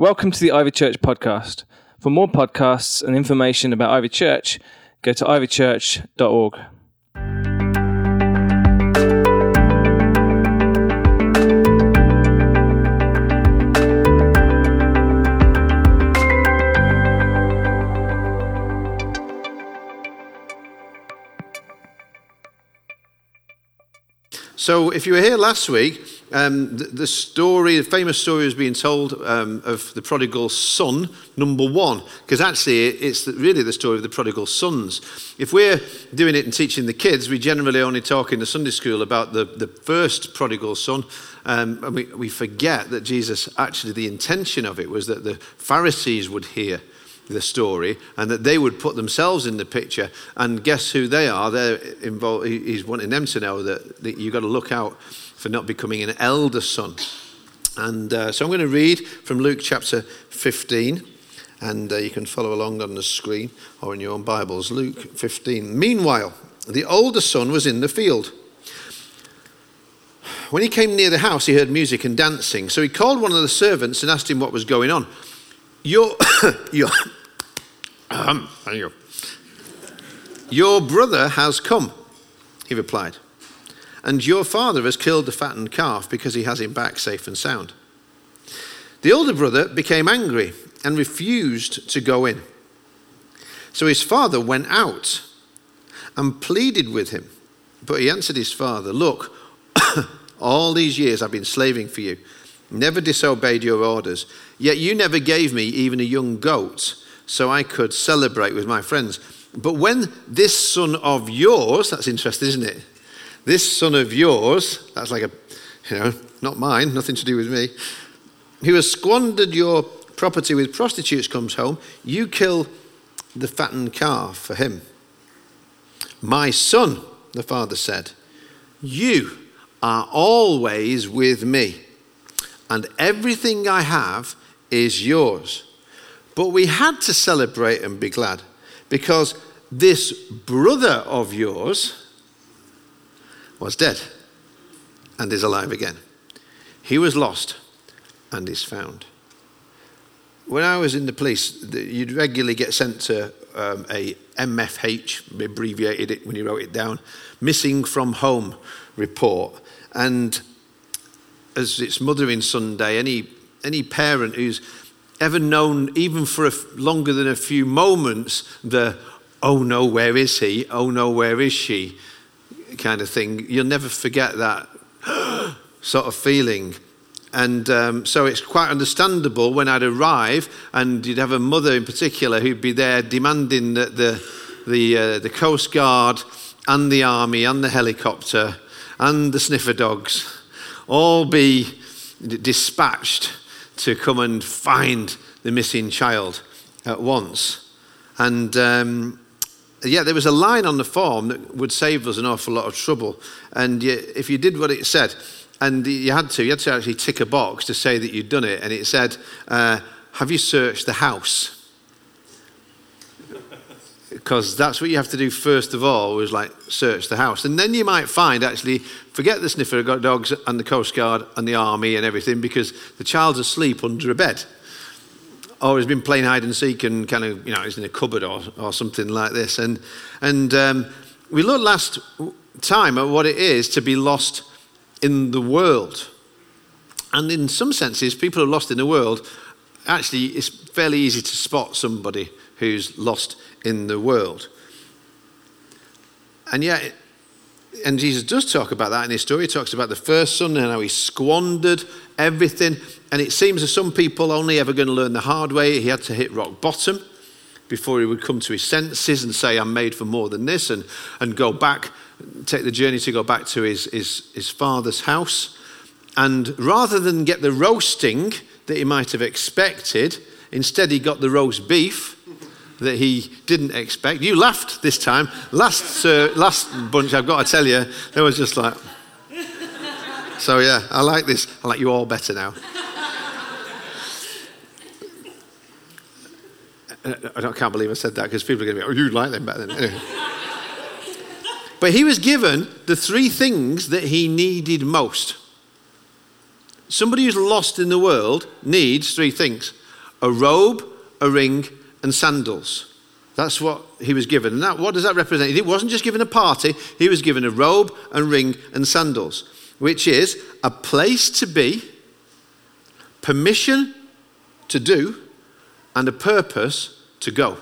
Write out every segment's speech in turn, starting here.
Welcome to the Ivy Church podcast. For more podcasts and information about Ivy Church, go to ivychurch.org. So, if you were here last week, um, the, the, story, the famous story is being told um, of the prodigal son, number one, because actually it's really the story of the prodigal sons. If we're doing it and teaching the kids, we generally only talk in the Sunday school about the, the first prodigal son, um, and we, we forget that Jesus, actually, the intention of it was that the Pharisees would hear the story and that they would put themselves in the picture and guess who they are they're involved he's wanting them to know that, that you've got to look out for not becoming an elder son. And uh, so I'm going to read from Luke chapter 15, and uh, you can follow along on the screen or in your own Bibles. Luke 15. Meanwhile, the older son was in the field. When he came near the house, he heard music and dancing. So he called one of the servants and asked him what was going on. Your, your, um, your brother has come, he replied and your father has killed the fattened calf because he has him back safe and sound. The older brother became angry and refused to go in. So his father went out and pleaded with him. But he answered his father, Look, all these years I've been slaving for you, never disobeyed your orders, yet you never gave me even a young goat so I could celebrate with my friends. But when this son of yours, that's interesting, isn't it? This son of yours, that's like a, you know, not mine, nothing to do with me, who has squandered your property with prostitutes comes home, you kill the fattened calf for him. My son, the father said, you are always with me, and everything I have is yours. But we had to celebrate and be glad because this brother of yours, was dead and is alive again. He was lost and is found. When I was in the police, you'd regularly get sent to um, a MFH, abbreviated it when you wrote it down, missing from home report. And as it's Mothering Sunday, any, any parent who's ever known, even for a, longer than a few moments, the, oh no, where is he? Oh no, where is she? Kind of thing, you'll never forget that sort of feeling. And um, so it's quite understandable when I'd arrive and you'd have a mother in particular who'd be there demanding that the, the, uh, the Coast Guard and the Army and the helicopter and the sniffer dogs all be dispatched to come and find the missing child at once. And um, yeah, there was a line on the form that would save us an awful lot of trouble. And you, if you did what it said, and you had to, you had to actually tick a box to say that you'd done it. And it said, uh, Have you searched the house? Because that's what you have to do first of all, was like search the house. And then you might find actually, forget the sniffer dogs and the Coast Guard and the army and everything, because the child's asleep under a bed or has been playing hide and seek and kind of, you know, he's in a cupboard or, or something like this. And, and um, we looked last time at what it is to be lost in the world. And in some senses, people are lost in the world, actually, it's fairly easy to spot somebody who's lost in the world. And yet, and Jesus does talk about that in his story. He talks about the first son and how he squandered everything. And it seems that some people only ever going to learn the hard way. He had to hit rock bottom before he would come to his senses and say, I'm made for more than this, and, and go back, take the journey to go back to his, his, his father's house. And rather than get the roasting that he might have expected, instead he got the roast beef that he didn't expect. You laughed this time. Last, uh, last bunch, I've got to tell you, there was just like. So, yeah, I like this. I like you all better now. I can't believe I said that because people are going to be, oh, you like them better than anyway. But he was given the three things that he needed most. Somebody who's lost in the world needs three things a robe, a ring, and sandals. That's what he was given. And what does that represent? He wasn't just given a party, he was given a robe, and ring, and sandals, which is a place to be, permission to do, and a purpose to go.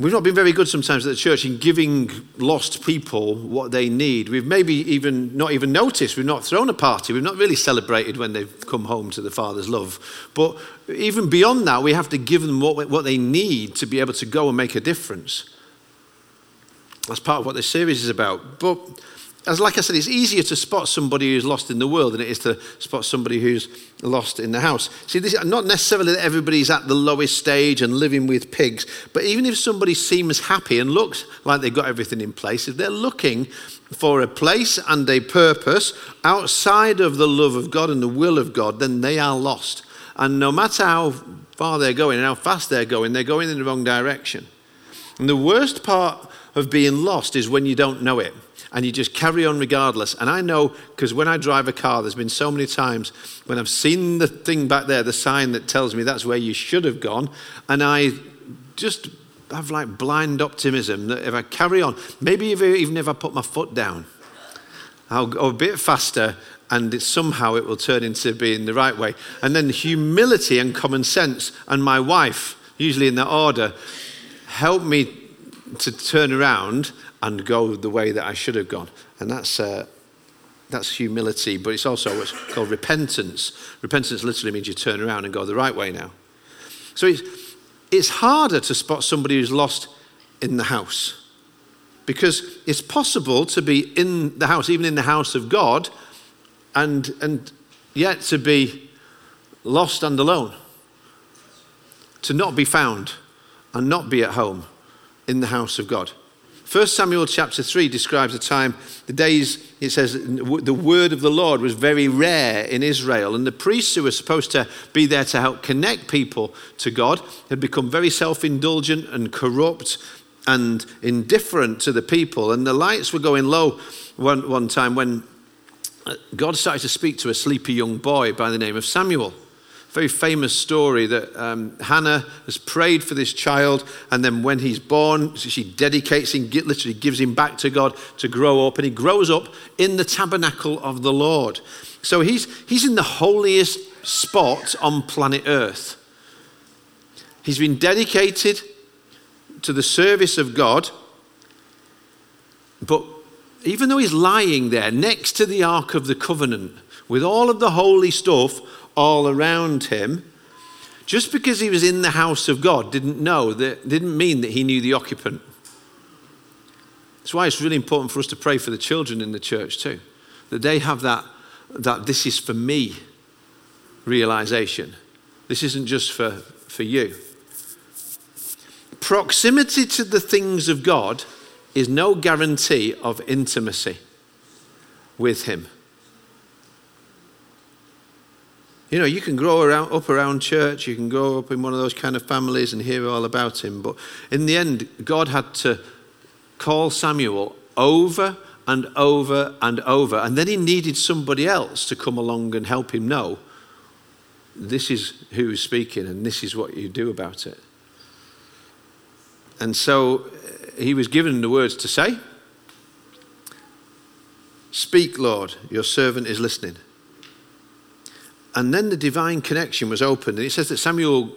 We've not been very good sometimes at the church in giving lost people what they need. We've maybe even not even noticed. We've not thrown a party. We've not really celebrated when they've come home to the Father's love. But even beyond that, we have to give them what, what they need to be able to go and make a difference. That's part of what this series is about. But as like I said, it's easier to spot somebody who's lost in the world than it is to spot somebody who's lost in the house. See, this is not necessarily that everybody's at the lowest stage and living with pigs, but even if somebody seems happy and looks like they've got everything in place, if they're looking for a place and a purpose outside of the love of God and the will of God, then they are lost. And no matter how far they're going and how fast they're going, they're going in the wrong direction. And the worst part of being lost is when you don't know it and you just carry on regardless. And I know because when I drive a car, there's been so many times when I've seen the thing back there, the sign that tells me that's where you should have gone, and I just have like blind optimism that if I carry on, maybe even if I put my foot down, I'll go a bit faster and it, somehow it will turn into being the right way. And then humility and common sense and my wife, usually in that order, help me to turn around and go the way that I should have gone. And that's, uh, that's humility, but it's also what's called repentance. Repentance literally means you turn around and go the right way now. So it's, it's harder to spot somebody who's lost in the house because it's possible to be in the house, even in the house of God, and, and yet to be lost and alone, to not be found and not be at home in the house of God. 1 Samuel chapter 3 describes a time, the days, it says, the word of the Lord was very rare in Israel. And the priests who were supposed to be there to help connect people to God had become very self indulgent and corrupt and indifferent to the people. And the lights were going low one, one time when God started to speak to a sleepy young boy by the name of Samuel very famous story that um, Hannah has prayed for this child, and then when he's born, she dedicates him, literally gives him back to God to grow up, and he grows up in the tabernacle of the Lord. So he's, he's in the holiest spot on planet Earth. He's been dedicated to the service of God, but even though he's lying there next to the Ark of the Covenant with all of the holy stuff all around him. Just because he was in the house of God didn't know that didn't mean that he knew the occupant. That's why it's really important for us to pray for the children in the church too. That they have that that this is for me realization. This isn't just for, for you. Proximity to the things of God is no guarantee of intimacy with Him. You know, you can grow around, up around church, you can grow up in one of those kind of families and hear all about him. But in the end, God had to call Samuel over and over and over. And then he needed somebody else to come along and help him know this is who is speaking and this is what you do about it. And so uh, he was given the words to say Speak, Lord, your servant is listening. And then the divine connection was opened. And it says that Samuel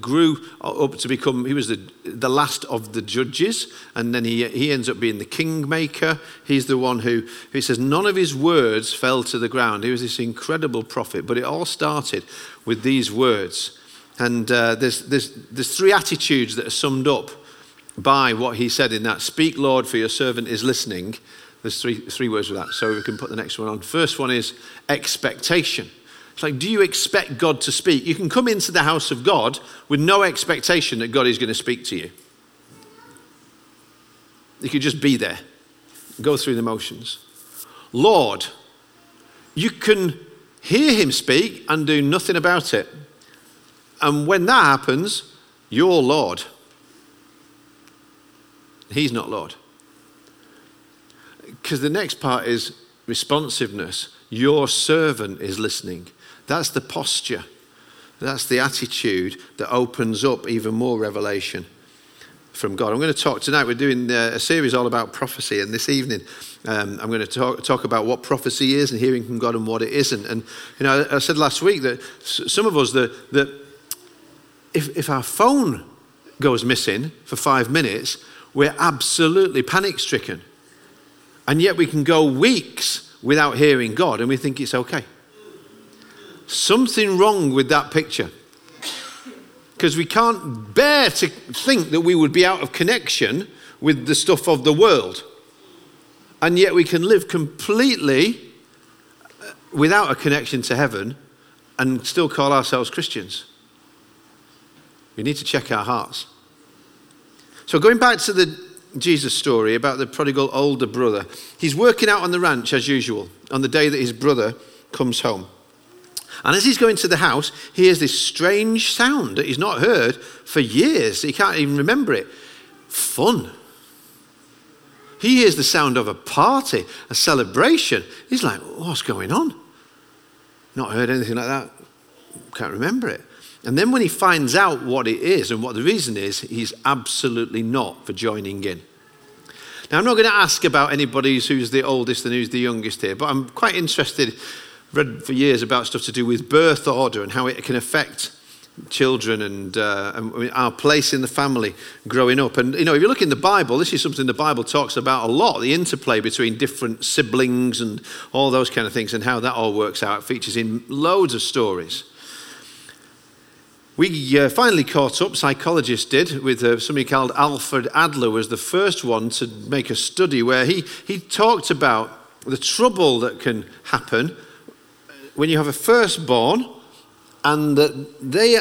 grew up to become, he was the, the last of the judges. And then he, he ends up being the kingmaker. He's the one who, who says, none of his words fell to the ground. He was this incredible prophet. But it all started with these words. And uh, there's, there's, there's three attitudes that are summed up by what he said in that Speak, Lord, for your servant is listening. There's three, three words with that. So we can put the next one on. First one is expectation. It's like, do you expect God to speak? You can come into the house of God with no expectation that God is going to speak to you. You could just be there, go through the motions. Lord, you can hear him speak and do nothing about it. And when that happens, you're Lord. He's not Lord. Because the next part is responsiveness. Your servant is listening. That's the posture. That's the attitude that opens up even more revelation from God. I'm going to talk tonight. We're doing uh, a series all about prophecy, and this evening um, I'm going to talk, talk about what prophecy is and hearing from God and what it isn't. And you know, I said last week that some of us that that if, if our phone goes missing for five minutes, we're absolutely panic stricken, and yet we can go weeks without hearing God, and we think it's okay. Something wrong with that picture because we can't bear to think that we would be out of connection with the stuff of the world. And yet we can live completely uh, without a connection to heaven and still call ourselves Christians. We need to check our hearts. So, going back to the Jesus story about the prodigal older brother, he's working out on the ranch as usual on the day that his brother comes home. And as he's going to the house, he hears this strange sound that he's not heard for years. He can't even remember it. Fun. He hears the sound of a party, a celebration. He's like, what's going on? Not heard anything like that. Can't remember it. And then when he finds out what it is and what the reason is, he's absolutely not for joining in. Now, I'm not going to ask about anybody who's the oldest and who's the youngest here, but I'm quite interested read for years about stuff to do with birth order and how it can affect children and, uh, and, our place in the family growing up. And, you know, if you look in the Bible, this is something the Bible talks about a lot the interplay between different siblings and all those kind of things and how that all works out. It features in loads of stories. We uh, finally caught up, psychologists did, with uh, somebody called Alfred Adler was the first one to make a study where he, he talked about the trouble that can happen when you have a firstborn and that they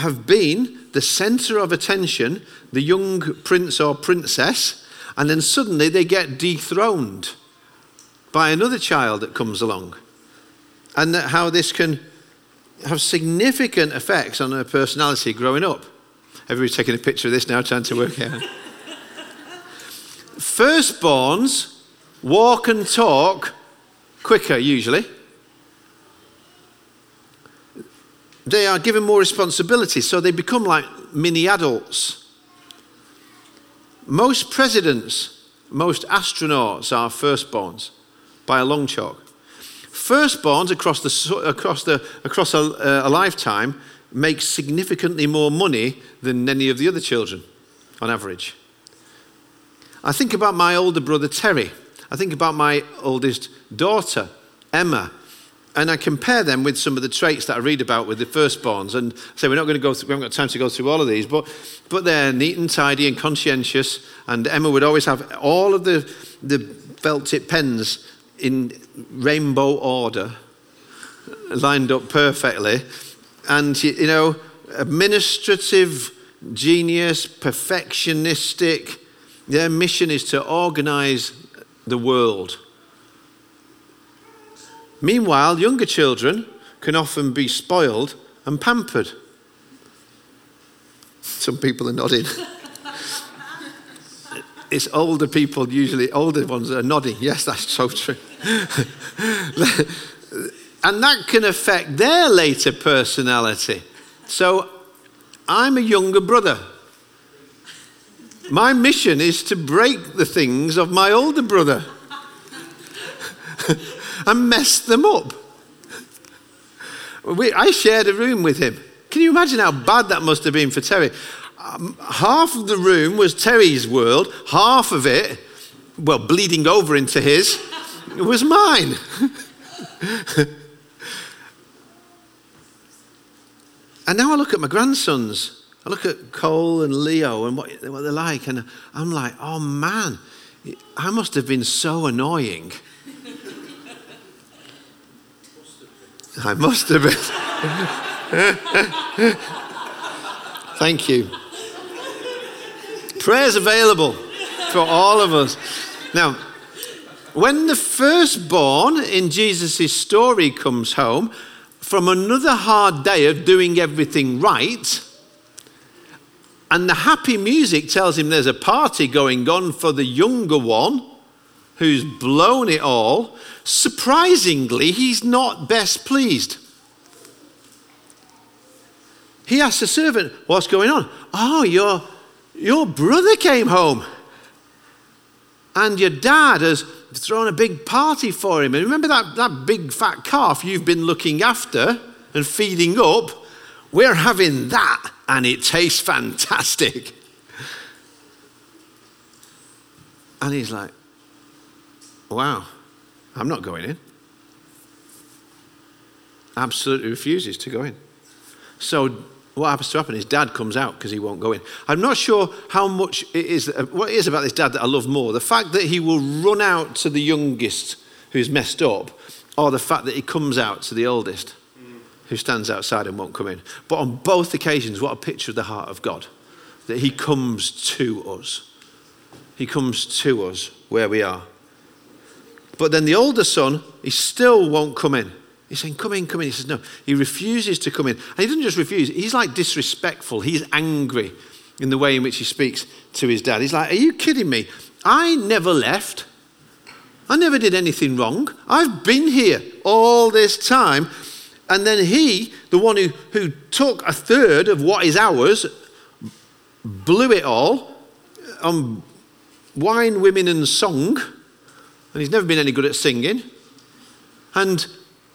have been the center of attention, the young prince or princess, and then suddenly they get dethroned by another child that comes along. And how this can have significant effects on their personality growing up. Everybody's taking a picture of this now, trying to work out. Firstborns walk and talk quicker, usually. they are given more responsibility, so they become like mini adults. Most presidents, most astronauts are firstborns by a long chalk. Firstborns across, the, across, the, across a, a lifetime make significantly more money than any of the other children on average. I think about my older brother Terry. I think about my oldest daughter, Emma and I compare them with some of the traits that I read about with the firstborns. And say we're not going to go through, we haven't got time to go through all of these, but, but they're neat and tidy and conscientious. And Emma would always have all of the, the felt tip pens in rainbow order, lined up perfectly. And, you know, administrative genius, perfectionistic. Their mission is to organize the world Meanwhile, younger children can often be spoiled and pampered. Some people are nodding. it's older people, usually older ones, that are nodding. Yes, that's so true. and that can affect their later personality. So I'm a younger brother. My mission is to break the things of my older brother and mess them up. We, I shared a room with him. Can you imagine how bad that must have been for Terry? Um, half of the room was Terry's world, half of it, well, bleeding over into his, was mine. and now I look at my grandsons. I look at Cole and Leo and what, what they're like, and I'm like, oh man, I must have been so annoying. I must have been. Thank you. Prayers available for all of us. Now, when the firstborn in Jesus' story comes home from another hard day of doing everything right, and the happy music tells him there's a party going on for the younger one who's blown it all, surprisingly, he's not best pleased. He asks the servant, What's going on? Oh, your, your brother came home. And your dad has thrown a big party for him. And remember that, that big fat calf you've been looking after and feeding up? We're having that, and it tastes fantastic. And he's like, Wow, I'm not going in. Absolutely refuses to go in. So what happens to happen is dad comes out because he won't go in. I'm not sure how much it is, what it is about this dad that I love more. The fact that he will run out to the youngest who's messed up, or the fact that he comes out to the oldest who stands outside and won't come in. But on both occasions, what a picture of the heart of God. That he comes to us. He comes to us where we are. But then the older son, he still won't come in. He's saying, Come in, come in. He says, No. He refuses to come in. And he doesn't just refuse, he's like disrespectful. He's angry in the way in which he speaks to his dad. He's like, Are you kidding me? I never left. I never did anything wrong. I've been here all this time. And then he, the one who, who took a third of what is ours, blew it all on wine, women, and song. And he's never been any good at singing. And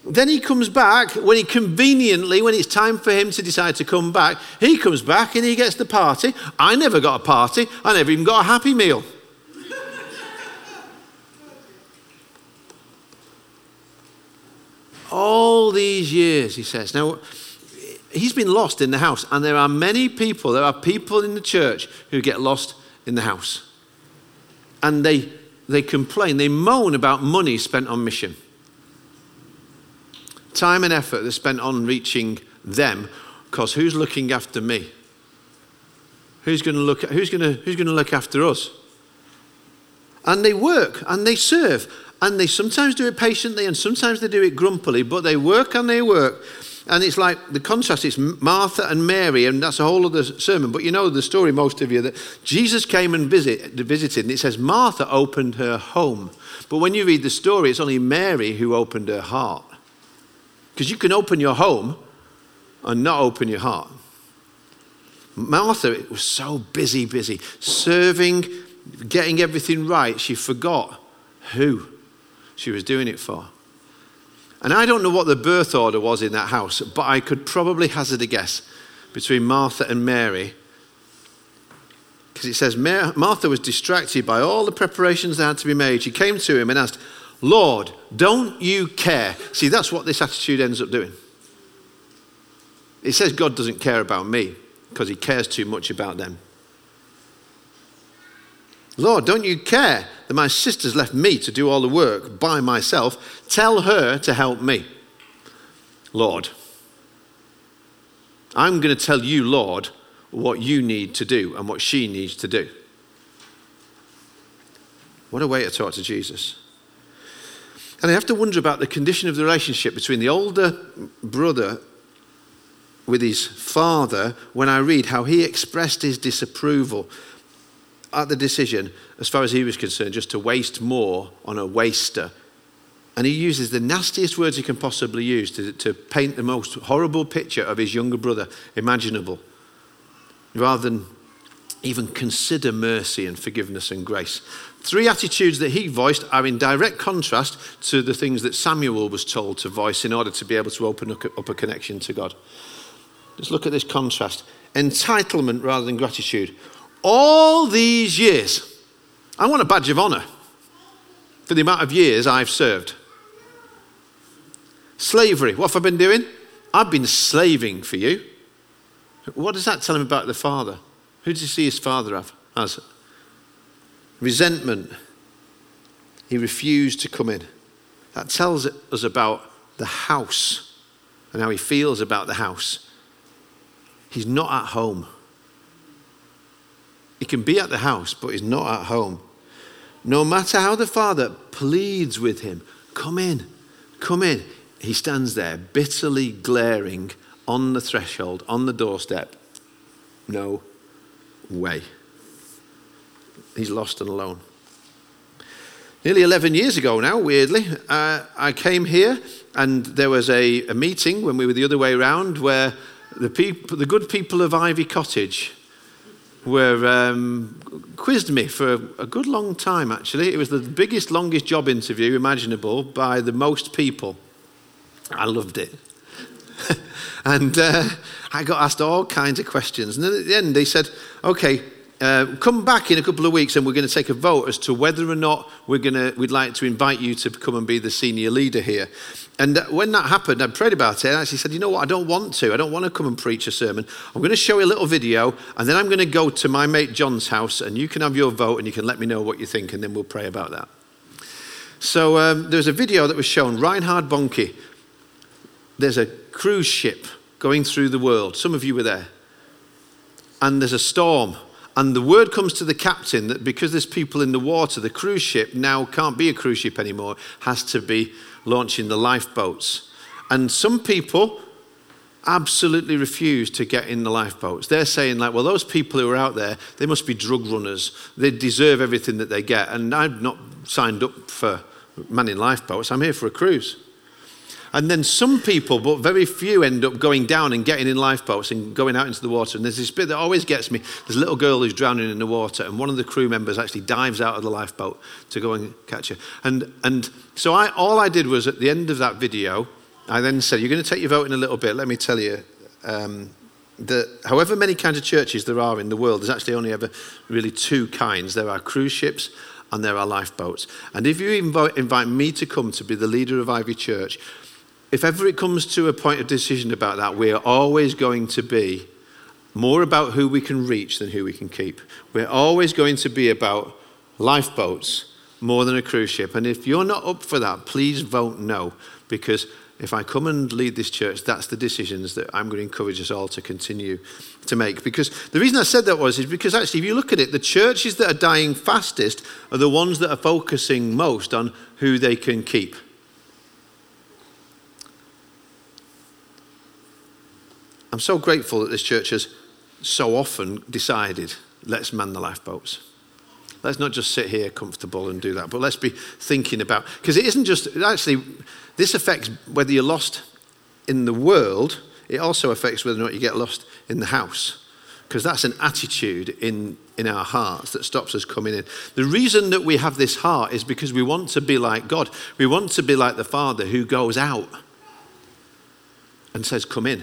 then he comes back when he conveniently, when it's time for him to decide to come back, he comes back and he gets the party. I never got a party. I never even got a happy meal. All these years, he says. Now, he's been lost in the house, and there are many people, there are people in the church who get lost in the house. And they, they complain, they moan about money spent on mission time and effort that's spent on reaching them because who's looking after me? Who's going to look, who's going to, who's going to look after us? And they work and they serve and they sometimes do it patiently and sometimes they do it grumpily, but they work and they work. And it's like the contrast is Martha and Mary, and that's a whole other sermon. But you know the story, most of you, that Jesus came and visit, visited, and it says Martha opened her home. But when you read the story, it's only Mary who opened her heart. Because you can open your home and not open your heart. Martha it was so busy, busy, serving, getting everything right, she forgot who she was doing it for. And I don't know what the birth order was in that house, but I could probably hazard a guess between Martha and Mary. Because it says Martha was distracted by all the preparations that had to be made. She came to him and asked, Lord, don't you care? See, that's what this attitude ends up doing. It says God doesn't care about me because he cares too much about them. Lord, don't you care that my sister's left me to do all the work by myself? Tell her to help me. Lord, I'm going to tell you, Lord, what you need to do and what she needs to do. What a way to talk to Jesus. And I have to wonder about the condition of the relationship between the older brother with his father when I read how he expressed his disapproval at the decision, as far as he was concerned, just to waste more on a waster. And he uses the nastiest words he can possibly use to, to paint the most horrible picture of his younger brother imaginable, rather than even consider mercy and forgiveness and grace. Three attitudes that he voiced are in direct contrast to the things that Samuel was told to voice in order to be able to open up a connection to God. Let's look at this contrast entitlement rather than gratitude. All these years, I want a badge of honor for the amount of years I've served. Slavery, what have I been doing? I've been slaving for you. What does that tell him about the father? Who does he see his father as? Resentment. He refused to come in. That tells us about the house and how he feels about the house. He's not at home. He can be at the house, but he's not at home. No matter how the father pleads with him, come in, come in, he stands there bitterly glaring on the threshold, on the doorstep. No way. He's lost and alone. nearly 11 years ago now, weirdly, uh, I came here and there was a, a, meeting when we were the other way around where the, people, the good people of Ivy Cottage were um, quizzed me for a good long time, actually. It was the biggest, longest job interview imaginable by the most people. I loved it. And uh, I got asked all kinds of questions. And then at the end, they said, okay, uh, come back in a couple of weeks and we're going to take a vote as to whether or not we're going to, we'd like to invite you to come and be the senior leader here. And when that happened, I prayed about it and I actually said, you know what, I don't want to. I don't want to come and preach a sermon. I'm going to show you a little video and then I'm going to go to my mate John's house and you can have your vote and you can let me know what you think and then we'll pray about that. So um, was a video that was shown, Reinhard Bonnke. There's a cruise ship going through the world. Some of you were there. And there's a storm and the word comes to the captain that because there's people in the water, the cruise ship now can't be a cruise ship anymore, has to be launching the lifeboats. And some people absolutely refuse to get in the lifeboats. They're saying, like, well, those people who are out there, they must be drug runners. They deserve everything that they get. And I've not signed up for manning lifeboats. I'm here for a cruise. And then some people, but very few, end up going down and getting in lifeboats and going out into the water. And there's this bit that always gets me. There's a little girl who's drowning in the water, and one of the crew members actually dives out of the lifeboat to go and catch her. And, and so I, all I did was at the end of that video, I then said, You're going to take your vote in a little bit. Let me tell you. Um, that however many kinds of churches there are in the world, there's actually only ever really two kinds. There are cruise ships and there are lifeboats. And if you invite, invite me to come to be the leader of Ivy Church, if ever it comes to a point of decision about that, we're always going to be more about who we can reach than who we can keep. We're always going to be about lifeboats more than a cruise ship. And if you're not up for that, please vote no, because if I come and lead this church, that's the decisions that I'm going to encourage us all to continue to make. Because the reason I said that was is because actually, if you look at it, the churches that are dying fastest are the ones that are focusing most on who they can keep. I'm so grateful that this church has so often decided let's man the lifeboats. Let's not just sit here comfortable and do that, but let's be thinking about, because it isn't just, actually, this affects whether you're lost in the world, it also affects whether or not you get lost in the house. Because that's an attitude in, in our hearts that stops us coming in. The reason that we have this heart is because we want to be like God. We want to be like the Father who goes out and says, Come in.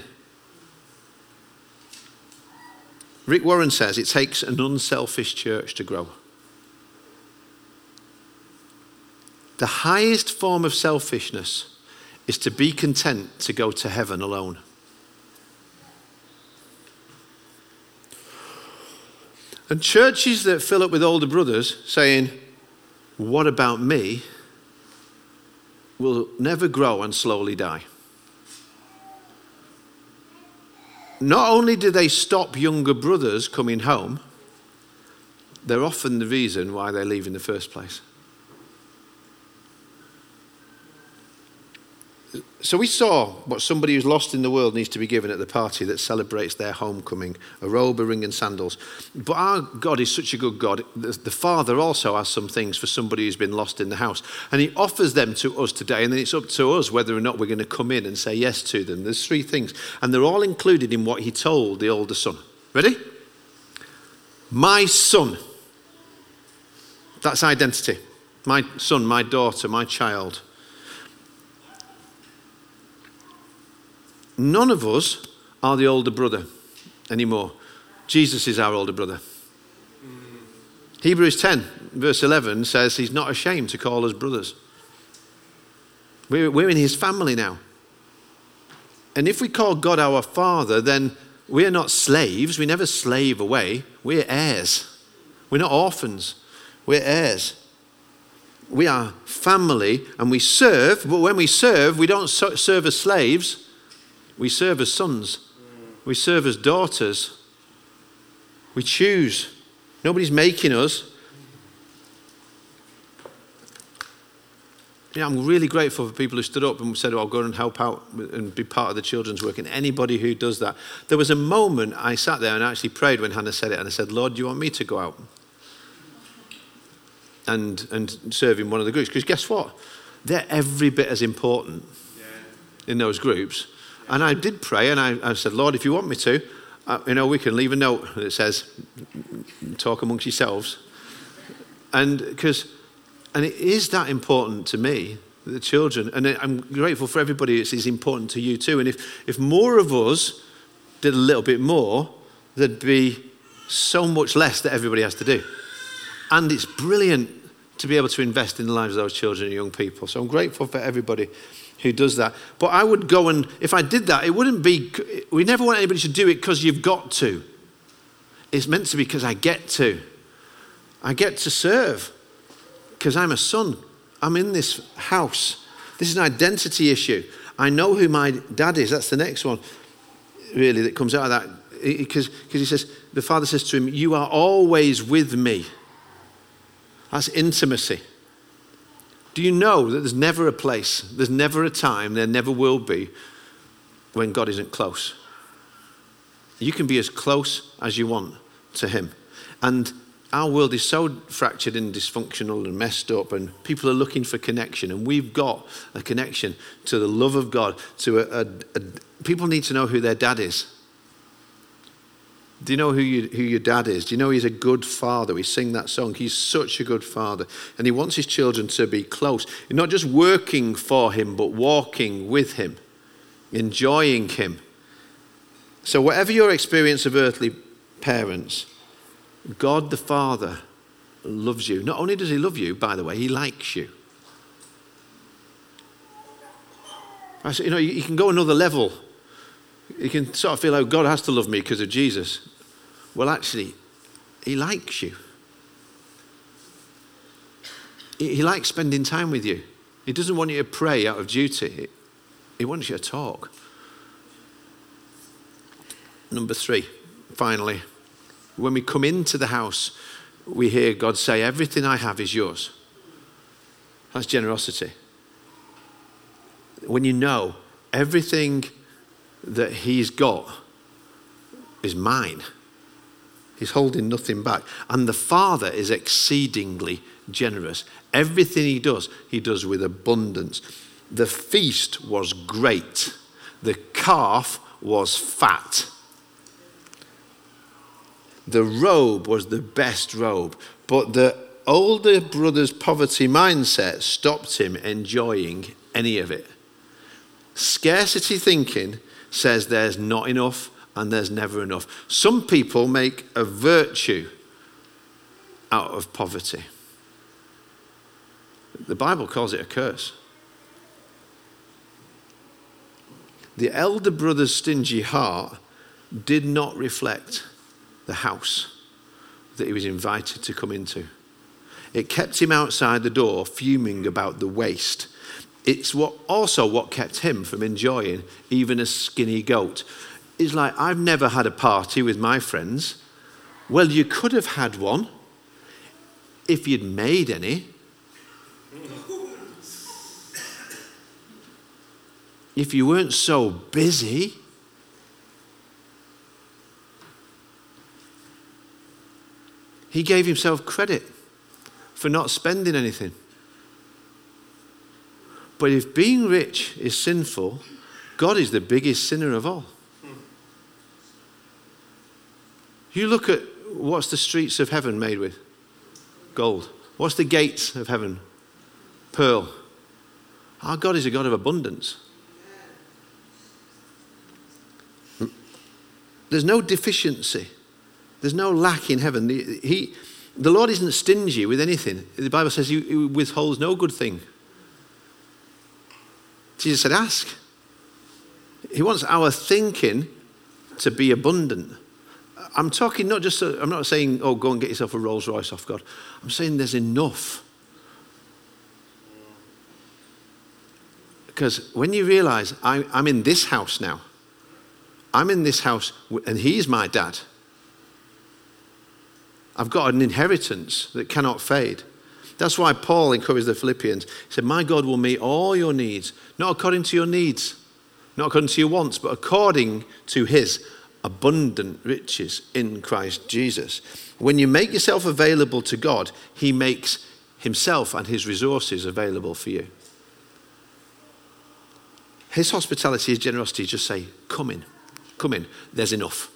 Rick Warren says it takes an unselfish church to grow. The highest form of selfishness is to be content to go to heaven alone. And churches that fill up with older brothers saying, What about me? will never grow and slowly die. Not only do they stop younger brothers coming home, they're often the reason why they leave in the first place. So we saw what somebody who's lost in the world needs to be given at the party that celebrates their homecoming a robe, a ring, and sandals. But our God is such a good God. The Father also has some things for somebody who's been lost in the house. And He offers them to us today. And then it's up to us whether or not we're going to come in and say yes to them. There's three things. And they're all included in what He told the older son. Ready? My son. That's identity. My son, my daughter, my child. None of us are the older brother anymore. Jesus is our older brother. Hebrews 10, verse 11 says he's not ashamed to call us brothers. We're, we're in his family now. And if we call God our Father, then we're not slaves. We never slave away. We're heirs. We're not orphans. We're heirs. We are family and we serve, but when we serve, we don't serve as slaves. We serve as sons. We serve as daughters. We choose. Nobody's making us. Yeah, I'm really grateful for people who stood up and said, oh, I'll go and help out and be part of the children's work. And anybody who does that. There was a moment I sat there and I actually prayed when Hannah said it. And I said, Lord, do you want me to go out? and, and serve in one of the groups. Because guess what? They're every bit as important in those groups. And I did pray and I, I said, Lord, if you want me to, uh, you know, we can leave a note that says, talk amongst yourselves. And because, and it is that important to me, the children, and I'm grateful for everybody, it's important to you too. And if, if more of us did a little bit more, there'd be so much less that everybody has to do. And it's brilliant to be able to invest in the lives of those children and young people. So I'm grateful for everybody who does that. But I would go and, if I did that, it wouldn't be, we never want anybody to do it because you've got to. It's meant to be because I get to. I get to serve because I'm a son. I'm in this house. This is an identity issue. I know who my dad is. That's the next one, really, that comes out of that. Because he says, the father says to him, You are always with me. That's intimacy. Do you know that there's never a place, there's never a time, there never will be when God isn't close? You can be as close as you want to Him. And our world is so fractured and dysfunctional and messed up, and people are looking for connection. And we've got a connection to the love of God. To a, a, a people need to know who their dad is. Do you know who, you, who your dad is? Do you know he's a good father? We sing that song. He's such a good father. And he wants his children to be close. Not just working for him, but walking with him, enjoying him. So, whatever your experience of earthly parents, God the Father loves you. Not only does he love you, by the way, he likes you. I said, you know, you can go another level you can sort of feel, oh, God has to love me because of Jesus. Well, actually, He likes you. He, likes spending time with you. He doesn't want you to pray out of duty, He wants you to talk. Number three, finally, when we come into the house, we hear God say, Everything I have is yours. That's generosity. When you know everything that he's got is mine. He's holding nothing back. And the Father is exceedingly generous. Everything he does, he does with abundance. The feast was great, the calf was fat. The robe was the best robe, but the older brother's poverty mindset stopped him enjoying any of it. Scarcity thinking says there's not enough and there's never enough. Some people make a virtue out of poverty. The Bible calls it a curse. The elder brother's stingy heart did not reflect the house that he was invited to come into. It kept him outside the door, fuming about the waste it's what, also what kept him from enjoying even a skinny goat. It's like, I've never had a party with my friends. Well, you could have had one if you'd made any. If you weren't so busy. He gave himself credit for not spending anything. But if being rich is sinful, God is the biggest sinner of all. You look at what's the streets of heaven made with? Gold. What's the gates of heaven? Pearl. Our God is a God of abundance. There's no deficiency. There's no lack in heaven. He, the Lord isn't stingy with anything. The Bible says he withholds no good thing Jesus said, Ask. He wants our thinking to be abundant. I'm talking not just, I'm not saying, oh, go and get yourself a Rolls Royce off God. I'm saying there's enough. Because when you realize I'm in this house now, I'm in this house and he's my dad. I've got an inheritance that cannot fade. That's why Paul encouraged the Philippians. He said, My God will meet all your needs, not according to your needs, not according to your wants, but according to his abundant riches in Christ Jesus. When you make yourself available to God, he makes himself and his resources available for you. His hospitality, his generosity, just say, Come in, come in, there's enough.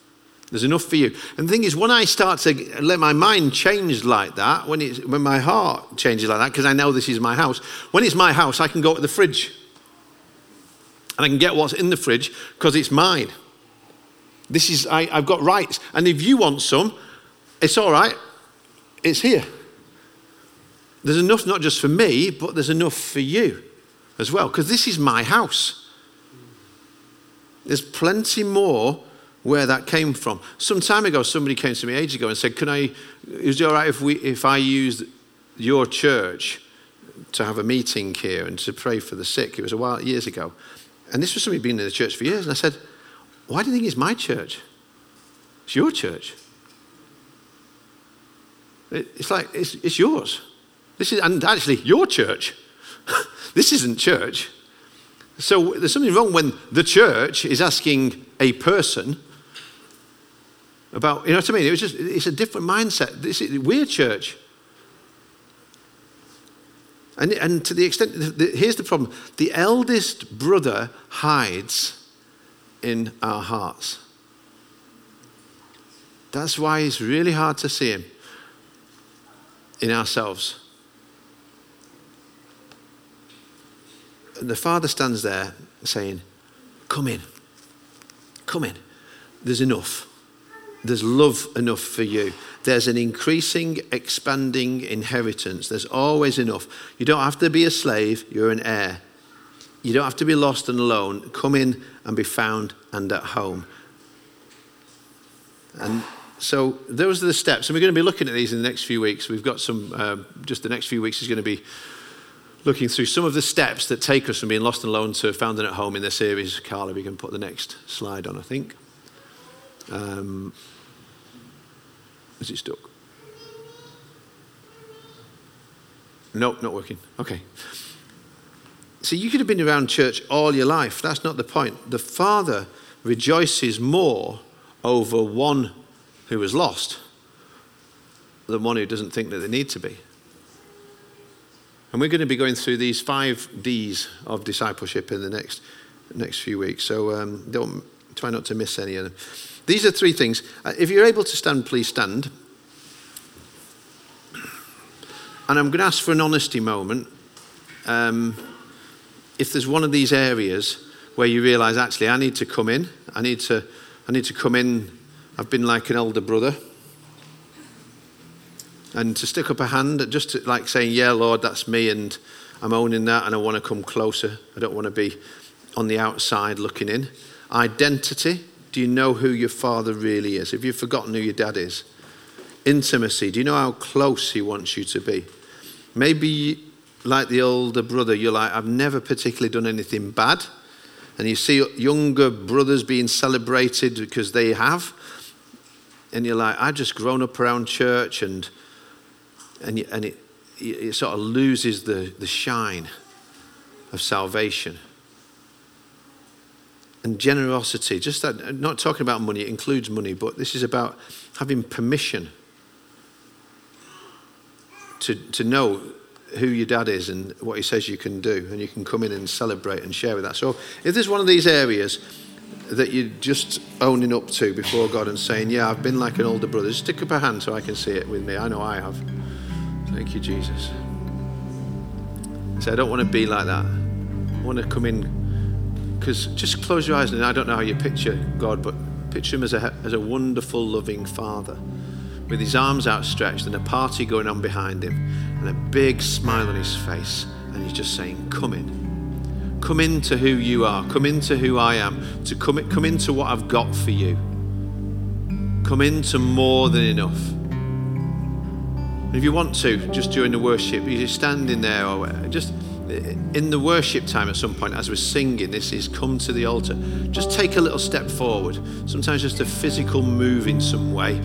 There's enough for you. And the thing is, when I start to let my mind change like that, when, it's, when my heart changes like that, because I know this is my house, when it's my house, I can go to the fridge and I can get what's in the fridge because it's mine. This is, I, I've got rights. And if you want some, it's all right, it's here. There's enough not just for me, but there's enough for you as well, because this is my house. There's plenty more where that came from. Some time ago, somebody came to me ages ago and said, Can I, is it all right if, we, if I use your church to have a meeting here and to pray for the sick? It was a while, years ago. And this was somebody who'd been in the church for years. And I said, Why do you think it's my church? It's your church. It's like, it's, it's yours. This is, and actually, your church. this isn't church. So there's something wrong when the church is asking a person about, you know what I mean? It was just, it's a different mindset. This is, we're church. And, and to the extent, the, here's the problem the eldest brother hides in our hearts. That's why it's really hard to see him in ourselves. And the father stands there saying, Come in, come in. There's enough. There's love enough for you. There's an increasing, expanding inheritance. There's always enough. You don't have to be a slave, you're an heir. You don't have to be lost and alone. Come in and be found and at home. And so those are the steps. And we're going to be looking at these in the next few weeks. We've got some, um, just the next few weeks is going to be looking through some of the steps that take us from being lost and alone to found and at home in the series. Carla, we can put the next slide on, I think. Um, is it stuck? Nope, not working. Okay. So you could have been around church all your life. That's not the point. The Father rejoices more over one who is lost than one who doesn't think that they need to be. And we're going to be going through these five D's of discipleship in the next, next few weeks. So um, don't try not to miss any of them. These are three things. Uh, if you're able to stand, please stand. And I'm going to ask for an honesty moment. Um, if there's one of these areas where you realize, actually, I need to come in, I need to, I need to come in, I've been like an elder brother. And to stick up a hand, just to, like saying, Yeah, Lord, that's me, and I'm owning that, and I want to come closer. I don't want to be on the outside looking in. Identity do you know who your father really is? Have you forgotten who your dad is? Intimacy. Do you know how close he wants you to be? Maybe, like the older brother, you're like, I've never particularly done anything bad. And you see younger brothers being celebrated because they have. And you're like, I've just grown up around church and, and, and it, it sort of loses the, the shine of salvation and generosity. Just that, not talking about money, it includes money, but this is about having permission to, to know who your dad is and what he says you can do, and you can come in and celebrate and share with that. So, if there's one of these areas that you're just owning up to before God and saying, Yeah, I've been like an older brother, just stick up a hand so I can see it with me. I know I have. Thank you, Jesus. Say, I don't want to be like that. I want to come in because just close your eyes and I don't know how you picture God, but picture him as a, as a wonderful, loving father with his arms outstretched and a party going on behind him and a big smile on his face. And he's just saying, Come in. Come into who you are. Come into who I am. To come, come into what I've got for you. Come into more than enough. And if you want to, just during the worship, you're standing there or just in the worship time at some point, as we're singing, this is come to the altar. Just take a little step forward. Sometimes just a physical move in some way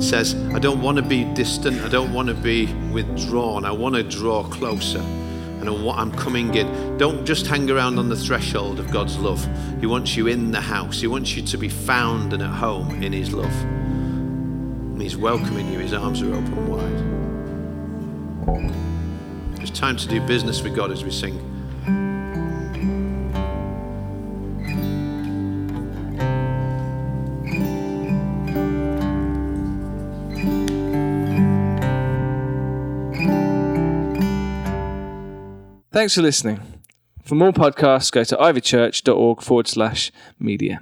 says, I don't want to be distant. I don't want to be withdrawn. I want to draw closer. And I'm coming in. Don't just hang around on the threshold of God's love. He wants you in the house. He wants you to be found and at home in His love. And He's welcoming you. His arms are open wide. It's time to do business with God as we sing. Thanks for listening. For more podcasts, go to ivychurch.org forward slash media.